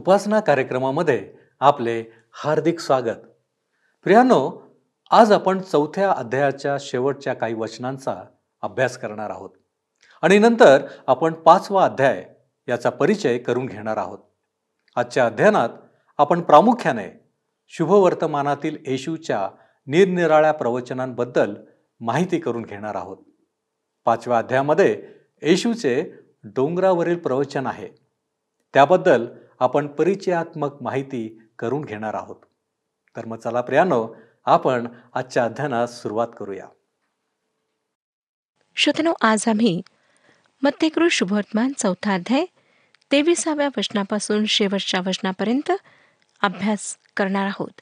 उपासना कार्यक्रमामध्ये आपले हार्दिक स्वागत. प्रियानो आज आपण चौथ्या अध्यायाच्या शेवटच्या काही वचनांचा अभ्यास करणार आहोत. आणि नंतर आपण पाचवा अध्याय याचा परिचय करून घेणार आहोत. आजच्या अध्ययनात आपण प्रामुख्याने शुभवर्तमानातील येशूच्या निरनिराळ्या प्रवचनांबद्दल माहिती करून घेणार आहोत. पाचव्या अध्यायामध्ये येशूचे डोंगरावरील प्रवचन आहे. त्याबद्दल आपण परिचयात्मक माहिती करून घेणार आहोत. तर मग चला प्रियानो आपण आजच्या अध्ययनास सुरुवात करूया. श्रोतनो आज आम्ही मत्तेकृत शुभवर्तमान चौथा अध्याय तेविसाव्या वचनापासून शेवटच्या वचनापर्यंत अभ्यास करणार आहोत.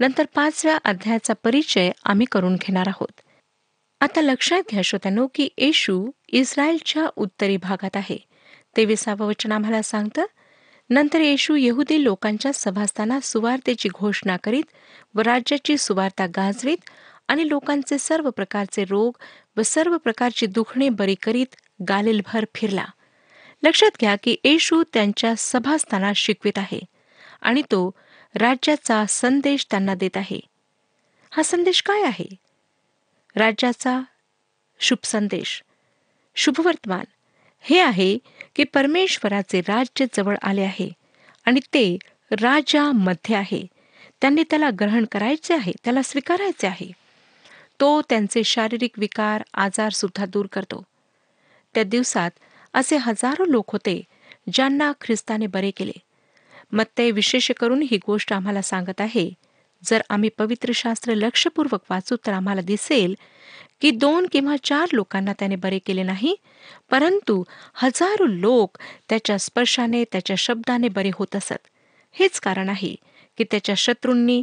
नंतर पाचव्या अध्यायाचा परिचय आम्ही करून घेणार आहोत. आता लक्षात घ्या श्रोत्यानो की येशू इस्रायलच्या उत्तरी भागात आहे. तेविसावं वचन आम्हाला सांगतं नंतर येशू यहुदी लोकांच्या सभास्थानात सुवार्तेची घोषणा करीत व राज्याची सुवार्ता गाजवीत आणि लोकांचे सर्व प्रकारचे रोग व सर्व प्रकारची दुखणे बरी करीत गालिलभर फिरला. लक्षात घ्या की येशू त्यांच्या सभास्थानात शिकवित आहे आणि तो राज्याचा संदेश त्यांना देत आहे. हा संदेश काय आहे? राज्याचा शुभ संदेश शुभवर्तमान हे आहे की परमेश्वराचे राज्य जवळ आले आहे आणि ते राजामध्ये आहे. त्यांनी त्याला ग्रहण करायचे आहे त्याला स्वीकारायचे आहे. तो त्यांचे शारीरिक विकार आजार सुद्धा दूर करतो. त्या दिवसात असे हजारो लोक होते ज्यांना ख्रिस्ताने बरे केले. मग ते विशेष करून ही गोष्ट आम्हाला सांगत आहे जर आम्ही पवित्र शास्त्र लक्षपूर्वक वाचू तर आम्हाला दिसेल की दोन किंवा चार लोकांना त्याने बरे केले नाही परंतु हजारो लोक त्याच्या स्पर्शाने त्याच्या शब्दाने बरे होत असत. हेच कारण आहे की त्याच्या शत्रूंनी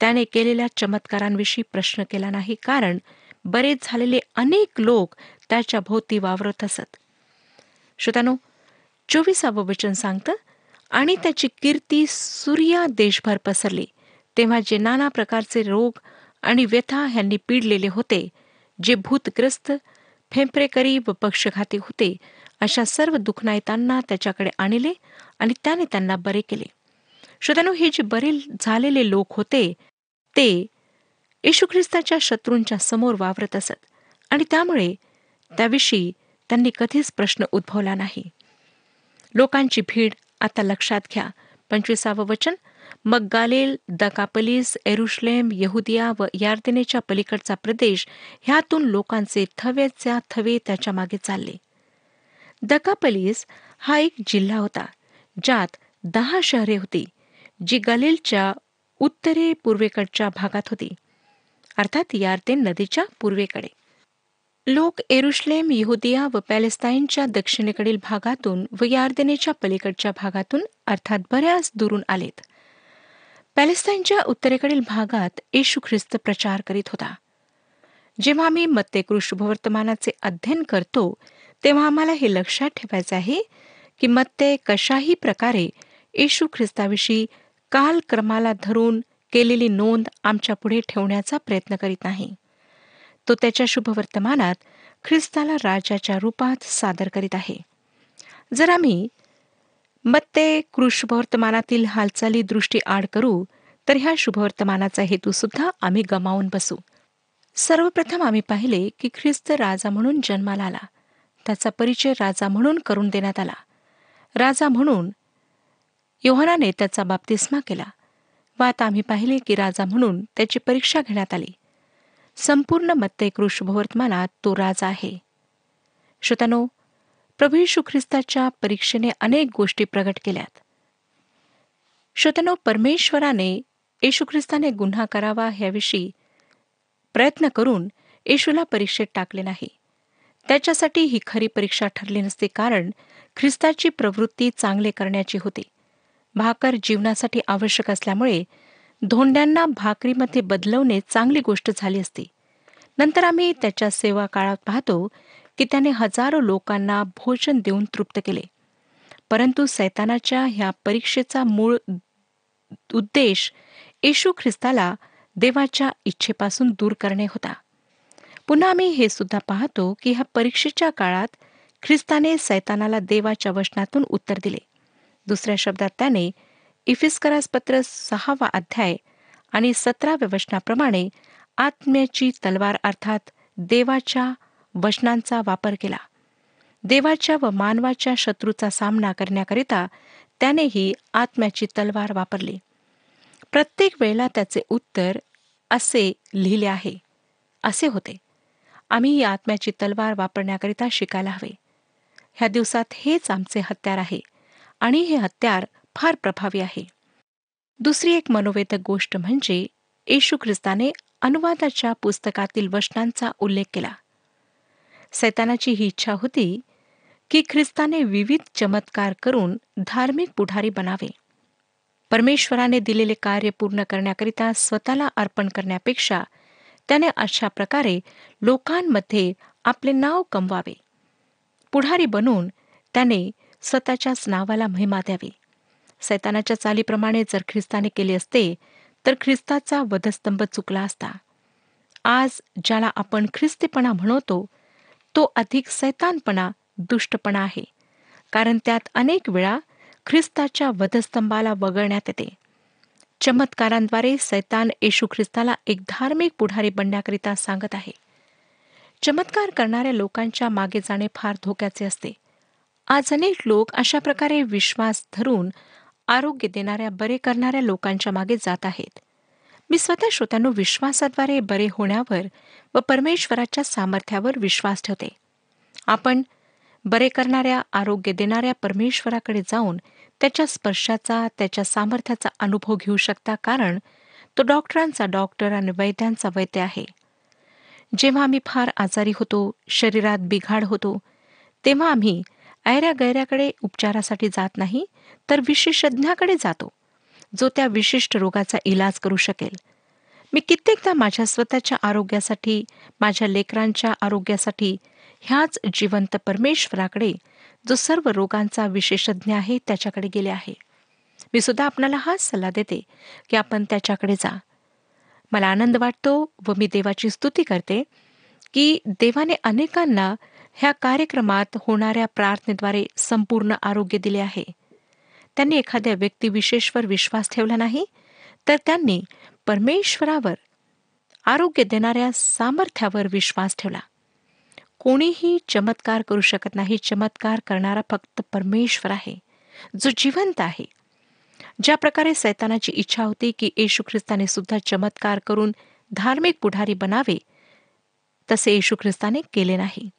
त्याने केलेल्या चमत्कारांविषयी प्रश्न केला नाही कारण बरेच झालेले अनेक लोक त्याच्या भोवती वावरत असत. श्रोतानो चोवीसावं वचन सांगतं आणि त्याची कीर्ती सूर्या देशभर पसरली. तेव्हा जे नाना प्रकारचे रोग आणि व्यथा ह्यांनी पिडलेले होते जे भूतग्रस्त फेंपरेकरी व पक्षघाती होते अशा सर्व दुखनायतांना त्याच्याकडे आणले आणि त्याने त्यांना बरे केले. श्रोत्यानो हे जे बरे झालेले लोक होते ते येशू ख्रिस्ताच्या शत्रूंच्या समोर वावरत असत आणि त्यामुळे त्याविषयी त्यांनी कधीच प्रश्न उद्भवला नाही. लोकांची भीड आता लक्षात घ्या. पंचवीसावं वचन मग गालेल दकापलीस एरुश्लेम यहुदिया व यार्देनेच्या पलीकडचा प्रदेश ह्यातून लोकांचे थवेच्या थवे त्याच्यामागे चालले. दकापलीस हा एक जिल्हा होता ज्यात दहा शहरे होती जी गलीलच्या उत्तरे पूर्वेकडच्या भागात होती अर्थात यार्देन नदीच्या पूर्वेकडे. लोक एरुश्लेम यहुदिया व पॅलेस्ताईनच्या दक्षिणेकडील भागातून व यार्देनेच्या पलीकडच्या भागातून अर्थात बऱ्याच दुरून आलेत. पॅलेस्टाईनच्या उत्तरेकडील भागात येशू ख्रिस्त प्रचार करीत होता. जेव्हा आम्ही मत्ते शुभवर्तमानाचे अध्ययन करतो तेव्हा आम्हाला हे लक्षात ठेवायचे आहे की मत्ते कशाही प्रकारे येशू ख्रिस्ताविषयी कालक्रमाला धरून केलेली नोंद आमच्या पुढे ठेवण्याचा प्रयत्न करीत नाही. तो त्याच्या शुभवर्तमानात ख्रिस्ताला राजाच्या रूपात सादर करीत आहे. जर आम्ही मत्ते कृशुभवर्तमानातील हालचाली दृष्टी आड करू तर ह्या शुभवर्तमानाचा हेतू सुद्धा आम्ही गमावून बसू. सर्वप्रथम आम्ही पाहिले की ख्रिस्त राजा म्हणून जन्माला आला. त्याचा परिचय राजा म्हणून करून देण्यात आला. राजा म्हणून योहनाने त्याचा बाप्तिस्मा केला व आता आम्ही पाहिले की राजा म्हणून त्याची परीक्षा घेण्यात आली. संपूर्ण मत्ते शुभवर्तमानात तो राजा आहे. श्रोतानो प्रभू यशू ख्रिस्ताच्या परीक्षेने अनेक गोष्टी प्रगट केल्यात. श्रोतनो परमेश्वराने येशू ख्रिस्ताने गुन्हा करावा ह्याविषयी प्रयत्न करून येशूला परीक्षेत टाकले नाही. त्याच्यासाठी ही खरी परीक्षा ठरली नसते कारण ख्रिस्ताची प्रवृत्ती चांगले करण्याची होती. भाकर जीवनासाठी आवश्यक असल्यामुळे धोंड्यांना भाकरीमध्ये बदलवणे चांगली गोष्ट झाली असती. नंतर आम्ही त्याच्या सेवा काळात पाहतो की त्याने हजारो लोकांना भोजन देऊन तृप्त केले. परंतु सैतानाच्या ह्या परीक्षेचा मूळ उद्देश येशू ख्रिस्ताला देवाच्या इच्छेपासून दूर करणे होता. पुन्हा आम्ही हे सुद्धा पाहतो की ह्या परीक्षेच्या काळात ख्रिस्ताने सैतानाला देवाच्या वचनातून उत्तर दिले. दुसऱ्या शब्दात त्याने इफिस्करास पत्र सहावा अध्याय आणि सतराव्या वचनाप्रमाणे आत्म्याची तलवार अर्थात देवाच्या वचनांचा वापर केला. देवाच्या व मानवाच्या शत्रूचा सामना करण्याकरिता त्यानेही आत्म्याची तलवार वापरली. प्रत्येक वेळेला त्याचे उत्तर असे लिहिले आहे. असे होते. आम्ही ही आत्म्याची तलवार वापरण्याकरिता शिकायला हवे. ह्या दिवसात हेच आमचे हत्यार आहे आणि हे हत्यार फार प्रभावी आहे. दुसरी एक मनोवेदक गोष्ट म्हणजे येशू ख्रिस्ताने अनुवादाच्या पुस्तकातील वचनांचा उल्लेख केला. सैतानाची ही इच्छा होती की ख्रिस्ताने विविध चमत्कार करून धार्मिक पुढारी बनावे. परमेश्वराने दिलेले कार्य पूर्ण करण्याकरिता स्वतःला अर्पण करण्यापेक्षा त्याने अशा प्रकारे लोकांमध्ये आपले नाव कमवावे. पुढारी बनून त्याने स्वतःच्याच नावाला महिमा द्यावी. सैतानाच्या चालीप्रमाणे जर ख्रिस्ताने केले असते तर ख्रिस्ताचा वधस्तंभ चुकला असता. आज ज्याला आपण ख्रिस्तीपणा म्हणतो तो अधिक सैतानपणा दुष्टपणा आहे. कारण त्यात अनेक वेळा ख्रिस्ताच्या वधस्तंभाला वगळण्यात येते. चमत्कारांद्वारे सैतान येशू ख्रिस्ताला एक धार्मिक पुढारी बनण्याकरिता सांगत आहे. चमत्कार करणाऱ्या लोकांच्या मागे जाणे फार धोक्याचे असते. आज अनेक लोक अशा प्रकारे विश्वास धरून आरोग्य देणाऱ्या बरे करणाऱ्या लोकांच्या मागे जात आहेत. मी स्वतः श्रोत्यांनो विश्वासाद्वारे बरे होण्यावर व परमेश्वराच्या सामर्थ्यावर विश्वास ठेवते. आपण बरे करणाऱ्या आरोग्य देणाऱ्या परमेश्वराकडे जाऊन त्याच्या स्पर्शाचा त्याच्या सामर्थ्याचा अनुभव घेऊ शकता कारण तो डॉक्टरांचा डॉक्टर आणि वैद्यांचा वैद्य आहे. जेव्हा आम्ही फार आजारी होतो शरीरात बिघाड होतो तेव्हा आम्ही ऐऱ्या गैऱ्याकडे उपचारासाठी जात नाही तर विशेषज्ञाकडे जातो. जो त्या विशिष्ट रोगाचा इलाज करू शकेल. मी कित्येकदा माझ्या स्वतःच्या आरोग्यासाठी माझ्या लेकरांच्या आरोग्यासाठी ह्याच जिवंत परमेश्वराकडे जो सर्व रोगांचा विशेषज्ञ आहे त्याच्याकडे गेले आहे. मी सुद्धा आपणाला हाच सल्ला देते की आपण त्याच्याकडे जा. मला आनंद वाटतो व मी देवाची स्तुती करते की देवाने अनेकांना ह्या कार्यक्रमात होणाऱ्या प्रार्थनेद्वारे संपूर्ण आरोग्य दिले आहे. त्यांनी एखाद्या व्यक्तिविशेषवर विश्वास ठेवला नाही तर त्यांनी परमेश्वरावर आरोग्य देणाऱ्या सामर्थ्यावर विश्वास ठेवला. कोणीही चमत्कार करू शकत नाही. चमत्कार करणारा फक्त परमेश्वर आहे जो जिवंत आहे. ज्या प्रकारे सैतानाची इच्छा होती की येशू ख्रिस्ताने सुद्धा चमत्कार करून धार्मिक पुढारी बनावे तसे येशू ख्रिस्ताने केले नाही.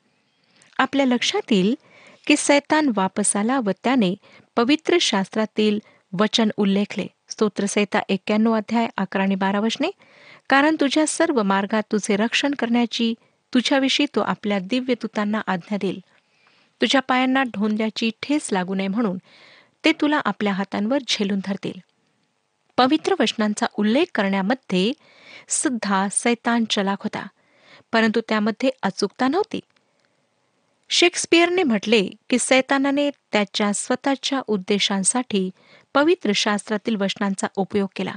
आपल्या लक्षात येईल की सैतान वापस आला व त्याने पवित्र शास्त्रातील वचन उल्लेखले. स्तोत्रसहिता एक्क्याण्णव अध्याय अकरा आणि बारा वचने. कारण तुझ्या सर्व मार्गात तुझे रक्षण करण्याची तुझ्याविषयी तो आपल्या दिव्य तुतांना आज्ञा देईल. तुझ्या पायांना ढोंद्याची ठेस लागू नये म्हणून ते तुला आपल्या हातांवर झेलून धरतील. पवित्र वचनांचा उल्लेख करण्यामध्ये सुद्धा सैतान चलाक होता. परंतु त्यामध्ये अचूकता नव्हती. शेक्सपियरने म्हटले की सैतानाने त्याच्या स्वतःच्या उद्देशांसाठी पवित्र शास्त्रातील वचनांचा उपयोग केला.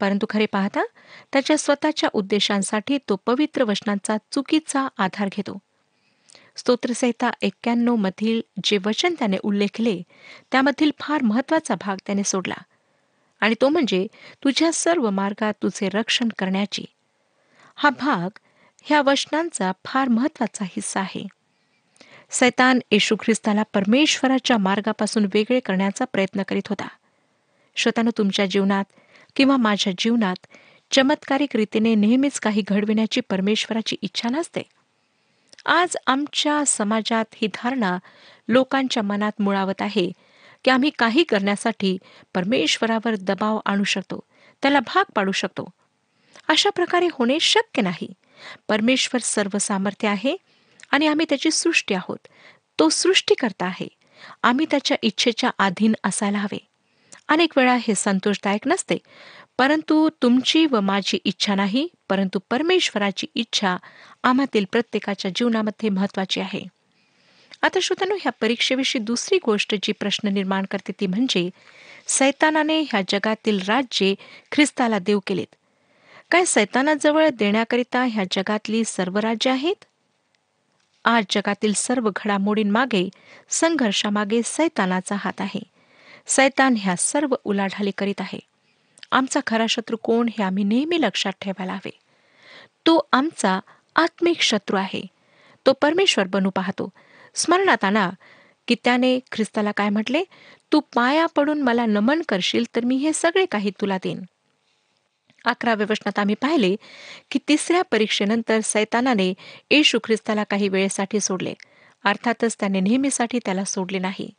परंतु खरे पाहता त्याच्या स्वतःच्या उद्देशांसाठी तो पवित्र वचनांचा चुकीचा आधार घेतो. स्तोत्रसहिता एक्क्याण्णव मधील जे वचन त्याने उल्लेखले त्यामधील फार महत्त्वाचा भाग त्याने सोडला. आणि तो म्हणजे तुझ्या सर्व मार्गात तुझे रक्षण करण्याची. हा भाग ह्या वचनांचा फार महत्त्वाचा हिस्सा आहे. सैतान येशू ख्रिस्ताला परमेश्वराच्या मार्गापासून वेगळे करण्याचा प्रयत्न करीत होता. श्रोतानं तुमच्या जीवनात किंवा माझ्या जीवनात चमत्कारिक रीतीने नेहमीच काही घडविण्याची परमेश्वराची इच्छा नसते. आज आमच्या समाजात ही धारणा लोकांच्या मनात मुळावत आहे की आम्ही काही करण्यासाठी परमेश्वरावर दबाव आणू शकतो त्याला भाग पाडू शकतो. अशा प्रकारे होणे शक्य नाही. परमेश्वर सर्व सामर्थ्य आहे आणि आम्ही त्याची सृष्टी आहोत. तो सृष्टीकर्ता आहे. आम्ही त्याच्या इच्छेच्या अधीन असायला हवे. अनेक वेळा हे संतोषदायक नसते. परंतु तुमची व माझी इच्छा नाही परंतु परमेश्वराची इच्छा आम्हातील प्रत्येकाच्या जीवनामध्ये महत्वाची आहे. आता श्रोतांनो ह्या परीक्षेविषयी दुसरी गोष्ट जी प्रश्न निर्माण करते ती म्हणजे सैतानाने ह्या जगातील राज्ये ख्रिस्ताला देव केलेत. काय सैतानाजवळ देण्याकरिता ह्या जगातली सर्व राज्य आहेत? आज जगातील सर्व घडामोडींमागे संघर्षामागे सैतानाचा हात आहे. सैतान ह्या सर्व उलाढाली करीत आहे. आमचा खरा शत्रू कोण हे आम्ही नेहमी लक्षात ठेवायला हवे. तो आमचा आत्मिक शत्रू आहे. तो परमेश्वर बनू पाहतो. स्मरणात आणा की त्याने ख्रिस्ताला काय म्हटले? तू पाया पडून मला नमन करशील तर मी हे सगळे काही तुला देईन. अकराव्या वचनात आम्ही पाहिले की तिसऱ्या परीक्षेनंतर सैतानाने येशू ख्रिस्ताला काही वेळेसाठी सोडले. अर्थातच त्याने नेहमीसाठी त्याला सोडले नाही.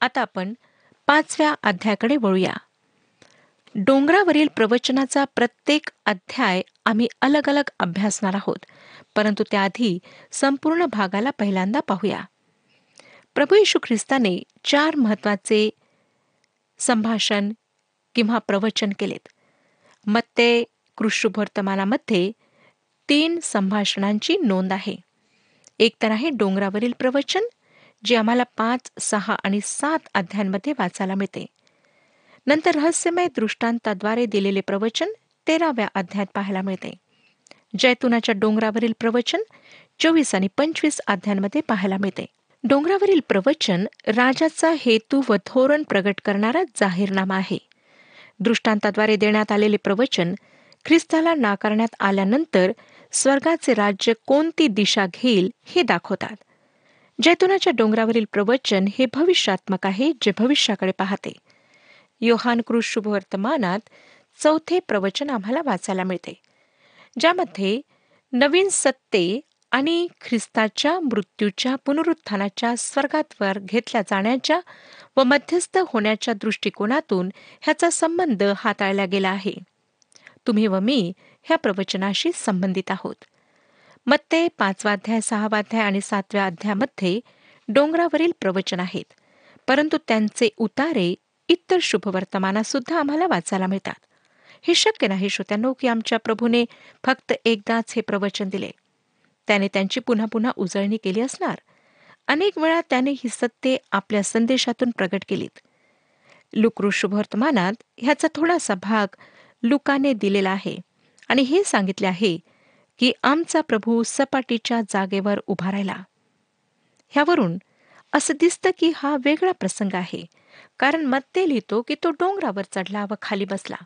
आता आपण पाचव्या अध्यायाकडे वळूया. डोंगरावरील प्रवचनाचा प्रत्येक अध्याय आम्ही अलग अलग अभ्यासणार आहोत परंतु त्याआधी संपूर्ण भागाला पहिल्यांदा पाहूया. प्रभू येशू ख्रिस्ताने चार महत्त्वाचे संभाषण किंवा प्रवचन केलेत. मत्ते कृष्णवर्तमानामध्ये तीन संभाषणांची नोंद आहे. एक तर आहे डोंगरावरील प्रवचन जे आम्हाला पाच सहा आणि सात अध्यायांमध्ये वाचायला मिळते. नंतर रहस्यमय दृष्टांताद्वारे दिलेले प्रवचन तेराव्या अध्यायात पाहायला मिळते. जैतुनाच्या डोंगरावरील प्रवचन चोवीस आणि पंचवीस अध्यायांमध्ये पाहायला मिळते. डोंगरावरील प्रवचन राजाचा हेतू व धोरण प्रगट करणारा जाहीरनामा आहे. दृष्टांताद्वारे देण्यात आलेले प्रवचन ख्रिस्ताला नाकारण्यात आल्यानंतर स्वर्गाचे राज्य कोणती दिशा घेईल हे दाखवतात. जैतुनाच्या डोंगरावरील प्रवचन हे भविष्यात्मक आहे जे भविष्याकडे पाहते. योहान क्रूज शुभवर्तमानात चौथे प्रवचन आम्हाला वाचायला मिळते. ज्यामध्ये नवीन सत्ते आणि ख्रिस्ताच्या मृत्यूच्या पुनरुत्थानाच्या स्वर्गातवर घेतल्या जाण्याच्या व मध्यस्थ होण्याच्या दृष्टिकोनातून ह्याचा संबंध हाताळला गेला आहे. तुम्ही व मी ह्या प्रवचनाशी संबंधित आहोत. मत्ते पाचवा अध्याय सहावा अध्याय आणि सातव्या अध्यायामध्ये डोंगरावरील प्रवचन आहेत. परंतु त्यांचे उतारे इतर शुभवर्तमानात सुद्धा आम्हाला वाचायला मिळतात. हे शक्य नाही श्रोत्यांनो की आमच्या प्रभूने फक्त एकदाच हे प्रवचन दिले. त्याने त्यांची पुन्हा पुन्हा उजळणी केली असणार. अनेक वेळा त्याने ही सत्ये आपल्या संदेशातून प्रगट केलीत. लुक्रू शुभवर्तमानात ह्याचा थोडासा भाग लुकाने दिलेला आहे. आणि हे सांगितले आहे की आमचा प्रभू सपाटीच्या जागेवर उभा राहिला. ह्यावरून असं दिसतं की हा वेगळा प्रसंग आहे. कारण मत्ते लिहितो की तो डोंगरावर चढला व खाली बसला.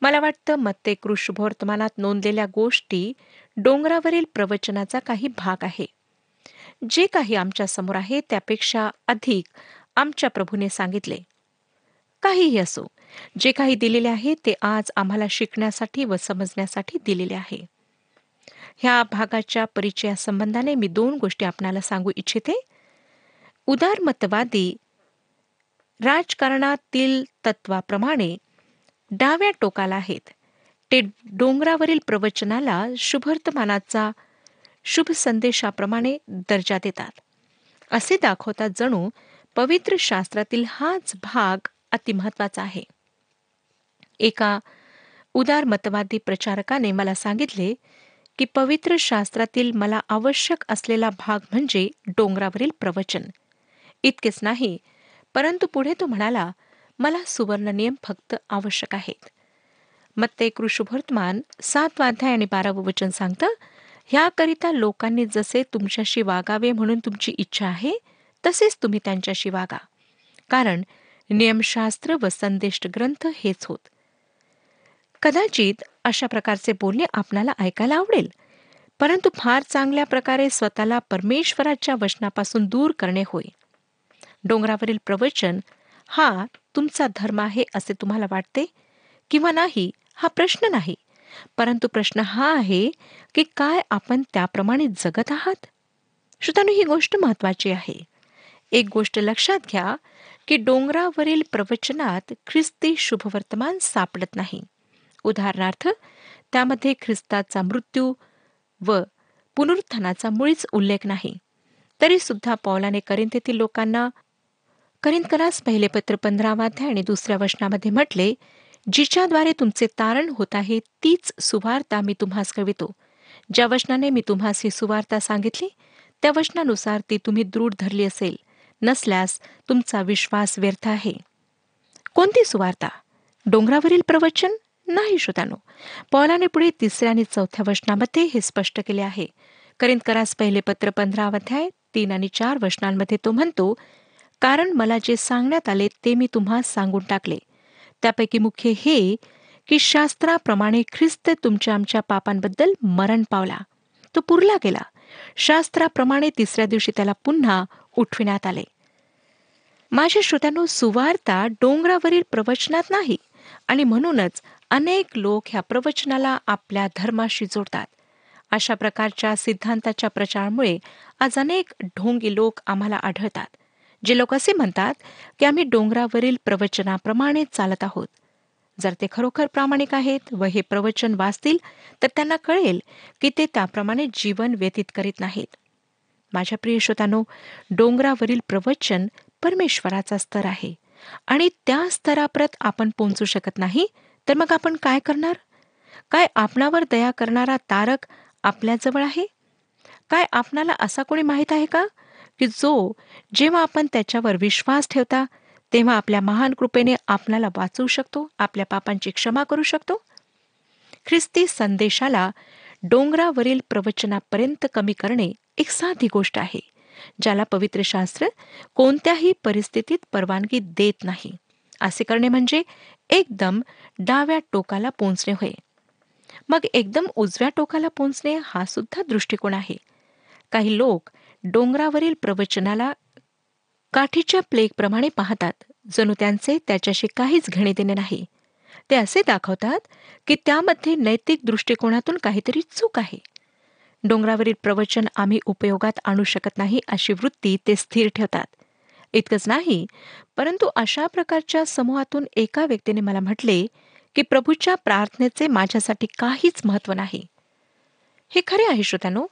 मला वाटतं मत्ते कृष्णवर्तमानात नोंदलेल्या गोष्टी डोंगरावरील प्रवचनाचा काही भाग आहे. जे काही आमच्यासमोर आहे त्यापेक्षा अधिक आमच्या प्रभूने सांगितले. काहीही असो जे काही दिलेले आहे ते आज आम्हाला शिकण्यासाठी व समजण्यासाठी दिलेले आहे. ह्या भागाच्या परिचयासंबंधाने मी दोन गोष्टी आपणाला सांगू इच्छिते. उदारमतवादी राजकारणातील तत्वाप्रमाणे डाव्या टोकाला आहेत. ते डोंगरावरील प्रवचनाला शुभवर्तमानाचा शुभ संदेशाप्रमाणे दर्जा देतात. असे दाखवतात जणू पवित्र शास्त्रातील हाच भाग अतिमहत्वाचा आहे. एका उदारमतवादी प्रचारकाने मला सांगितले की पवित्र शास्त्रातील मला आवश्यक असलेला भाग म्हणजे डोंगरावरील प्रवचन. इतकेच नाही परंतु पुढे तो म्हणाला मला सुवर्ण नियम फक्त आवश्यक आहेत. मग ते कृषुभर्तमान सात वाध्याय आणि बारावं वचन सांगतं ह्याकरिता लोकांनी जसे तुमच्याशी वागावे म्हणून तुमची इच्छा आहे तसेच तुम्ही त्यांच्याशी वागा. कारण नियमशास्त्र व संदेष्ट ग्रंथ हेच होत. कदाचित अशा प्रकारचे बोलणे आपणाला ऐकायला आवडेल. परंतु फार चांगल्या प्रकारे स्वतःला परमेश्वराच्या वचनापासून दूर करणे होय. डोंगरावरील प्रवचन हा तुमचा धर्म आहे असे तुम्हाला वाटते? किंवा नाही हा प्रश्न नाही. परंतु प्रश्न हा आहे की काय आपण त्याप्रमाणे जगत आहात? श्रोतानु ही गोष्ट महत्वाची आहे. एक गोष्ट लक्षात घ्या की डोंगरावरील प्रवचनात ख्रिस्ती शुभवर्तमान सापडत नाही. उदाहरणार्थ त्यामध्ये ख्रिस्ताचा मृत्यू व पुनरुत्थानाचा मुळीच उल्लेख नाही. तरी सुद्धा पौलाने करिंथेतील लोकांना करिंदकरास पहिले पत्र पंधरावाध्याय आणि दुसऱ्या वचनामध्ये म्हटले जिच्याद्वारे तुमचे तारण होत आहे तीच सुवार्ता मी तुम्हास कळवितो ज्या वचनाने मी तुम्हास ही सुवार्ता सांगितली त्या वचनानुसार ती तुम्ही दृढ धरली असेल. नसल्यास तुमचा विश्वास व्यर्थ आहे. कोणती सुवार्ता? डोंगरावरील प्रवचन? नाही श्रोतानो पौलाने पुढे तिसऱ्या आणि चौथ्या वचनामध्ये हे स्पष्ट केले आहे. करिंदकरास पहिले पत्र पंधरा अध्याय तीन आणि चार वचनांमध्ये तो म्हणतो कारण मला जे सांगण्यात आले ते मी तुम्हा सांगून टाकले. त्यापैकी मुख्य हे की शास्त्राप्रमाणे ख्रिस्त तुमच्या आमच्या पापांबद्दल मरण पावला. तो पुरला गेला. शास्त्राप्रमाणे तिसऱ्या दिवशी त्याला पुन्हा उठविण्यात आले. माझ्या श्रोत्यांनो सुवार्ता डोंगरावरील प्रवचनात नाही आणि म्हणूनच अनेक लोक ह्या प्रवचनाला आपल्या धर्माशी जोडतात. अशा प्रकारच्या सिद्धांताच्या प्रचारामुळे आज अनेक ढोंगी लोक आम्हाला आढळतात. जे लोक असे म्हणतात की आम्ही डोंगरावरील प्रवचनाप्रमाणे चालत आहोत. जर ते खरोखर प्रामाणिक आहेत व हे प्रवचन वाचतील तर त्यांना कळेल की ते त्याप्रमाणे जीवन व्यतीत करीत नाहीत. माझ्या प्रिय श्रोतानो डोंगरावरील प्रवचन परमेश्वराचा स्तर आहे आणि त्या स्तराप्रत आपण पोहोचू शकत नाही तर मग आपण काय करणार? काय आपणावर दया करणारा तारक आपल्याजवळ आहे? काय आपणाला असा कोणी माहीत आहे का? की जो जेव्हा आपण त्याच्यावर विश्वास ठेवता तेव्हा आपल्या महान कृपेने आपणाला वाचवू शकतो आपल्या पापांची क्षमा करू शकतो? ख्रिस्ती संदेशाला डोंगरावरील प्रवचनापर्यंत कमी करणे एक साधी गोष्ट आहे ज्याला पवित्र शास्त्र कोणत्याही परिस्थितीत परवानगी देत नाही. असे करणे म्हणजे एकदम डाव्या टोकाला पोचणे होय. मग एकदम उजव्या टोकाला पोचणे हा सुद्धा दृष्टिकोन आहे. काही लोक डोंगरावरील प्रवचनाला काठीच्या प्लेगप्रमाणे पाहतात जणू त्यांचे त्याच्याशी काहीच घेणे देणे नाही. ते असे दाखवतात की त्यामध्ये नैतिक दृष्टिकोनातून काहीतरी चूक आहे. डोंगरावरील प्रवचन आम्ही उपयोगात आणू शकत नाही अशी वृत्ती ते स्थिर ठेवतात. इतकंच नाही. परंतु अशा प्रकारच्या समूहातून एका व्यक्तीने मला म्हटले की प्रभूच्या प्रार्थनेचे माझ्यासाठी काहीच महत्त्व नाही. हे खरे आहे श्रोत्यानो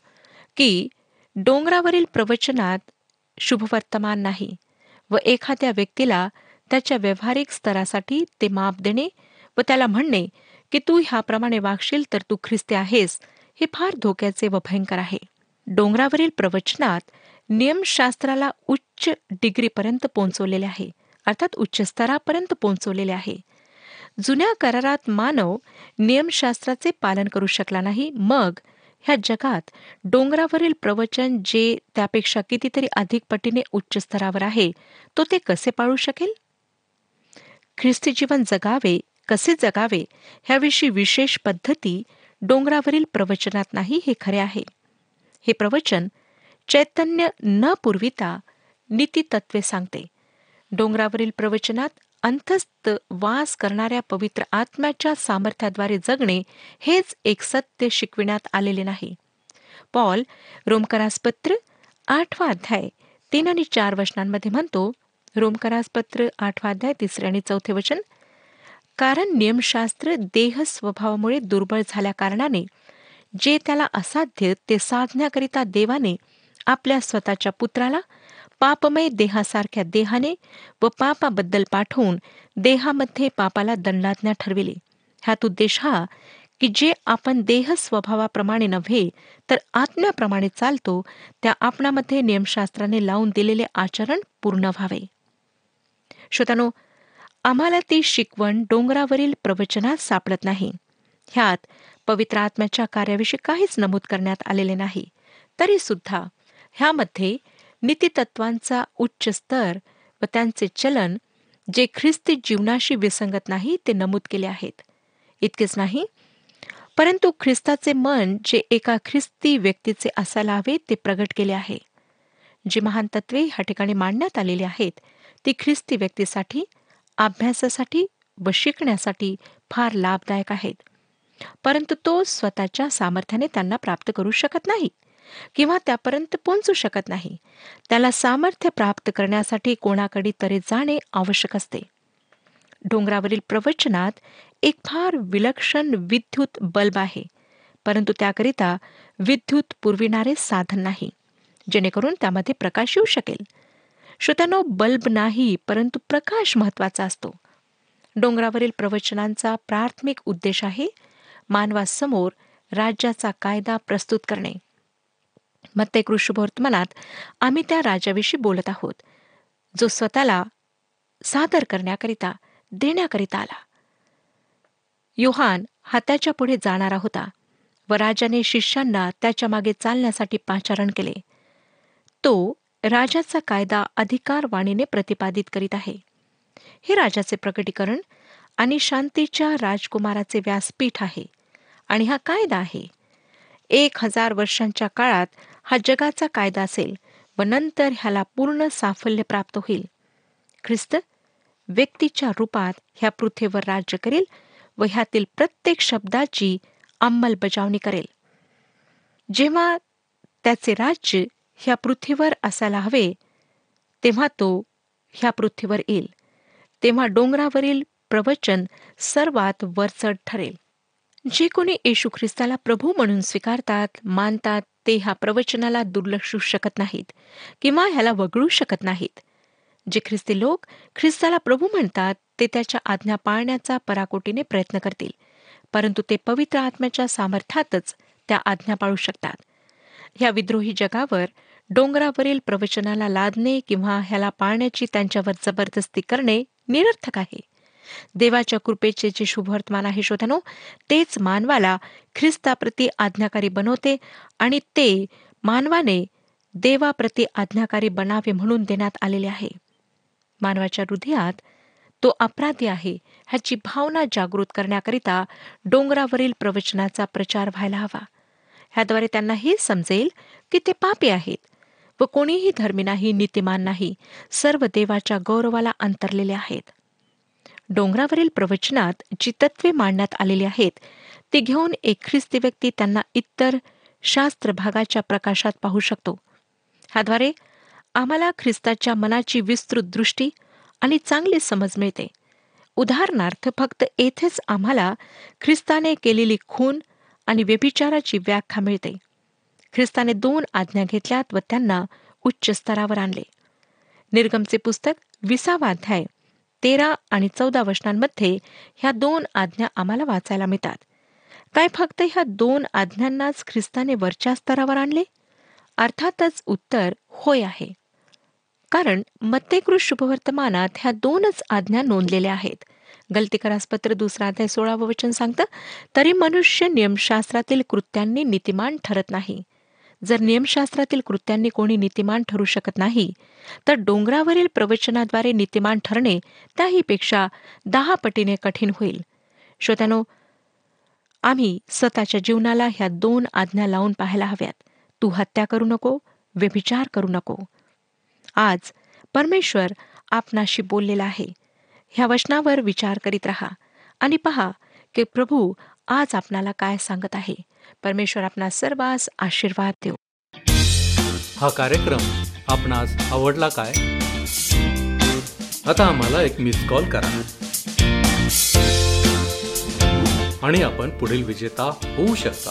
की डोंगरावरील प्रवचनात शुभवर्तमान नाही व एखाद्या व्यक्तीला त्याच्या व्यावहारिक स्तरासाठी ते माप देणे व त्याला म्हणणे की तू ह्याप्रमाणे वागशील तर तू ख्रिस्ती आहेस हे फार धोक्याचे व भयंकर आहे. डोंगरावरील प्रवचनात नियमशास्त्राला उच्च डिग्रीपर्यंत पोहोचवलेले आहे. अर्थात उच्च स्तरापर्यंत पोहोचवलेले आहे. जुन्या करारात मानव नियमशास्त्राचे पालन करू शकला नाही. मग ह्या जगात डोंगरावरील प्रवचन जे त्यापेक्षा कितीतरी अधिक पटीने उच्च स्तरावर आहे तो ते कसे पाळू शकेल? ख्रिस्ती जीवन जगावे कसे जगावे ह्याविषयी विशेष पद्धती डोंगरावरील प्रवचनात नाही हे खरे आहे. हे प्रवचन चैतन्य न पुरविता नीतितत्वे सांगते. डोंगरावरील प्रवचनात अंतस्थ वास करणाऱ्या पवित्र आत्म्याच्या सामर्थ्याद्वारे जगणे हेच एक सत्य शिकविण्यात आलेले नाही. पॉल रोमकरासपत्र आठवा अध्याय तीन आणि चार वचनांमध्ये म्हणतो रोमकरासपत्र आठवा अध्याय तिसरे आणि चौथे वचन कारण नियमशास्त्र देह स्वभावामुळे दुर्बळ झाल्या कारणाने जे त्याला असाध्य ते साधण्याकरिता देवाने आपल्या स्वतःच्या पुत्राला पापमय देहासारख्या देहाने व पापाबद्दल पाठवून देहामध्ये पापाला दंडाज्ञा ठरविले. ह्यात उद्देश हा की जे आपण देह स्वभावाप्रमाणे नव्हे तर आत्म्याप्रमाणे चालतो त्या आपणामध्ये नियमशास्त्राने लावून दिलेले आचरण पूर्ण व्हावे. श्रोतानो आम्हाला ती शिकवण डोंगरावरील प्रवचनात सापडत नाही. ह्यात पवित्र आत्म्याच्या कार्याविषयी काहीच नमूद करण्यात आलेले नाही. तरी सुद्धा ह्यामध्ये नीतितत्वांचा उच्च स्तर व त्यांचे चलन जे ख्रिस्ती जीवनाशी विसंगत नाही ते नमूद केले आहेत. इतकेच नाही परंतु ख्रिस्ताचे मन जे एका ख्रिस्ती व्यक्तीचे असायला हवे ते प्रगट केले आहे. जी महान तत्वे ह्या ठिकाणी मांडण्यात आलेली आहेत ती ख्रिस्ती व्यक्तीसाठी अभ्यासासाठी व शिकण्यासाठी फार लाभदायक आहेत. परंतु तो स्वतःच्या सामर्थ्याने त्यांना प्राप्त करू शकत नाही. किंवा त्यापर्यंत पोहोचू शकत नाही. त्याला सामर्थ्य प्राप्त करण्यासाठी कोणाकडे तरी जाणे आवश्यक असते. डोंगरावरील प्रवचनात एक फार विलक्षण विद्युत बल्ब आहे परंतु त्याकरिता विद्युत पुरविणारे साधन नाही जेणेकरून त्यामध्ये प्रकाश येऊ शकेल. श्रोत्यानो बल्ब नाही परंतु प्रकाश महत्त्वाचा असतो. डोंगरावरील प्रवचनांचा प्राथमिक उद्देश आहे मानवासमोर राज्याचा कायदा प्रस्तुत करणे. मत्ते कृष्णवर्तमानात आम्ही त्या राजाविषयी बोलत आहोत जो स्वतःला सादर करण्याकरिता देण्याकरिता आला. योहान हा त्याच्या पुढे जाणारा होता व राजाने शिष्यांना त्याच्यामागे चालण्यासाठी पाचारण केले. तो राजाचा कायदा अधिकारवाणीने प्रतिपादित करीत आहे. हे राजाचे प्रकटीकरण आणि शांतीच्या राजकुमाराचे व्यासपीठ आहे आणि हा कायदा आहे. एक हजार वर्षांच्या काळात हा जगाचा कायदा असेल व नंतर ह्याला पूर्ण साफल्य प्राप्त होईल. ख्रिस्त व्यक्तीच्या रूपात ह्या पृथ्वीवर राज्य करेल व ह्यातील प्रत्येक शब्दाची अंमलबजावणी करेल. जेव्हा त्याचे राज्य ह्या पृथ्वीवर असायला हवे तेव्हा तो ह्या पृथ्वीवर येईल. तेव्हा डोंगरावरील प्रवचन सर्वात वरचढ ठरेल. जे कोणी येशू ख्रिस्ताला प्रभू म्हणून स्वीकारतात मानतात ते ह्या प्रवचनाला दुर्लक्षू शकत नाहीत किंवा ह्याला वगळू शकत नाहीत. जे ख्रिस्ती लोक ख्रिस्ताला प्रभू म्हणतात ते त्याच्या आज्ञा पाळण्याचा पराकोटीने प्रयत्न करतील परंतु ते पवित्र आत्म्याच्या सामर्थ्यातच त्या आज्ञा पाळू शकतात. ह्या विद्रोही जगावर डोंगरावरील प्रवचनाला लादणे किंवा ह्याला पाळण्याची त्यांच्यावर जबरदस्ती करणे निरर्थक आहे. देवाच्या कृपेचे जे शुभवर्तमान आहे शोधनो तेच मानवाला ख्रिस्ताप्रती आज्ञाकारी बनवते आणि ते मानवाने देवाप्रती आज्ञाकारी बनावे म्हणून देण्यात आलेले आहे. मानवाच्या हृदयात तो अपराधी आहे ह्याची भावना जागृत करण्याकरिता डोंगरावरील प्रवचनाचा प्रचार व्हायला हवा. ह्याद्वारे त्यांना हे समजेल की ते पापी आहेत व कोणीही धर्मी नाही नीतिमान नाही सर्व देवाच्या गौरवाला अंतरलेले आहेत. डोंगरावरील प्रवचनात जी तत्वे मांडण्यात आलेली आहेत ती घेऊन एक ख्रिस्ती व्यक्ती त्यांना इतर शास्त्र भागाच्या प्रकाशात पाहू शकतो. ह्याद्वारे आम्हाला ख्रिस्ताच्या मनाची विस्तृत दृष्टी आणि चांगली समज मिळते. उदाहरणार्थ फक्त येथेच आम्हाला ख्रिस्ताने केलेली खून आणि व्यभिचाराची व्याख्या मिळते. ख्रिस्ताने दोन आज्ञा घेतल्यात व त्यांना उच्च स्तरावर आणले. निर्गमचे पुस्तक विसावा अध्याय तेरा आणि चौदा वचनांमध्ये ह्या दोन आज्ञा आम्हाला वाचायला मिळतात. काय फक्त ह्या दोन आज्ञांनाच ख्रिस्ताने वरच्या स्तरावर आणले? अर्थातच उत्तर होय आहे. कारण मत्तेकृत शुभवर्तमानात ह्या दोनच आज्ञा नोंदलेल्या आहेत. गलतीकरासपत्र दुसरा अध्याय सोळावं वचन सांगतं तरी मनुष्य नियमशास्त्रातील कृत्यांनी नीतिमान ठरत नाही. जर नियमशास्त्रातील कृत्यांनी कोणी नीतिमान ठरू शकत नाही तर डोंगरावरील प्रवचनाद्वारे नीतिमान ठरणे त्याहीपेक्षा दहा पटीने कठीण होईल. श्रोत्यानो आम्ही स्वतःच्या जीवनाला ह्या दोन आज्ञा लावून पाहायला हव्यात. तू हत्या करू नको व्यभिचार करू नको. आज परमेश्वर आपणाशी बोललेला आहे. ह्या वचनावर विचार करीत राहा आणि पहा की प्रभू आज आपणाला काय सांगत आहे? परमेश्वर आपणा सर्वांस आशीर्वाद देऊ. हा कार्यक्रम आपणास आवडला काय? आता आम्हाला एक मिस कॉल करा. आणि आपण पुढील विजेता होऊ शकता.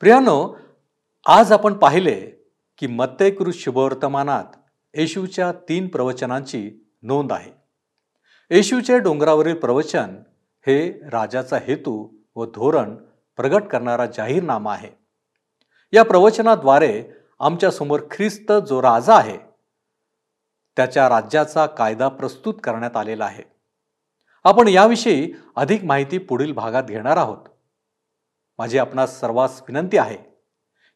प्रियानो आज आपण पाहिले की मत्तेकृत शुभवर्तमानात येशूच्या तीन प्रवचनांची नोंद आहे. येशूचे डोंगरावरील प्रवचन हे राजाचा हेतू व धोरण प्रगट करणारा जाहीरनामा आहे. या प्रवचनाद्वारे आमच्यासमोर ख्रिस्त जो राजा आहे त्याच्या राज्याचा कायदा प्रस्तुत करण्यात आलेला आहे. आपण याविषयी अधिक माहिती पुढील भागात घेणार आहोत. माझी आपणास सर्वांस विनंती आहे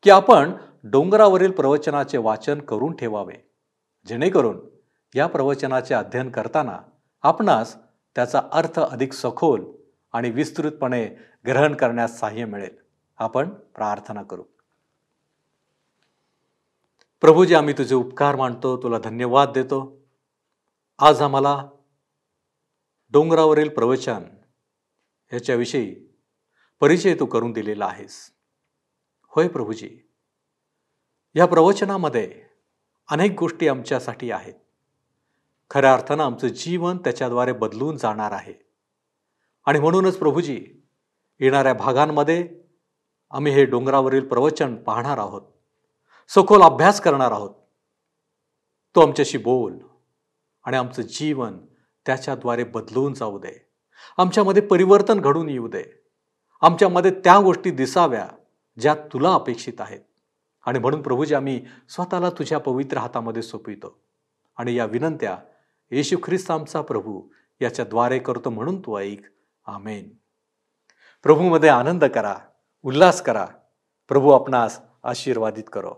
की आपण डोंगरावरील प्रवचनाचे वाचन करून ठेवावे. जेणेकरून या प्रवचनाचे अध्ययन करताना आपणास त्याचा अर्थ अधिक सखोल आणि विस्तृतपणे ग्रहण करण्यास सहाय्य मिळेल. आपण प्रार्थना करू. प्रभूजी आम्ही तुझे उपकार मानतो तुला धन्यवाद देतो. आज आम्हाला डोंगरावरील प्रवचन याच्याविषयी परिचय तू करून दिलेला आहेस. होय प्रभूजी या प्रवचनामध्ये अनेक गोष्टी आमच्यासाठी आहेत. खऱ्या अर्थानं आमचं जीवन त्याच्याद्वारे बदलून जाणार आहे. आणि म्हणूनच प्रभूजी येणाऱ्या भागांमध्ये आम्ही हे डोंगरावरील प्रवचन पाहणार आहोत. सखोल अभ्यास करणार आहोत. तो आमच्याशी बोल आणि आमचं जीवन त्याच्याद्वारे बदलून जाऊ दे. आमच्यामध्ये परिवर्तन घडून येऊ दे. आमच्यामध्ये त्या गोष्टी दिसाव्या ज्या तुला अपेक्षित आहेत. आणि म्हणून प्रभूजी आम्ही स्वतःला तुझ्या पवित्र हातामध्ये सोपवितो. आणि या विनंत्या येशू ख्रिस्त आमचा प्रभू याच्याद्वारे करतो म्हणून तू ऐक. आमेन. प्रभूमध्ये आनंद करा उल्हास करा. प्रभू आपणास आशीर्वादित करो.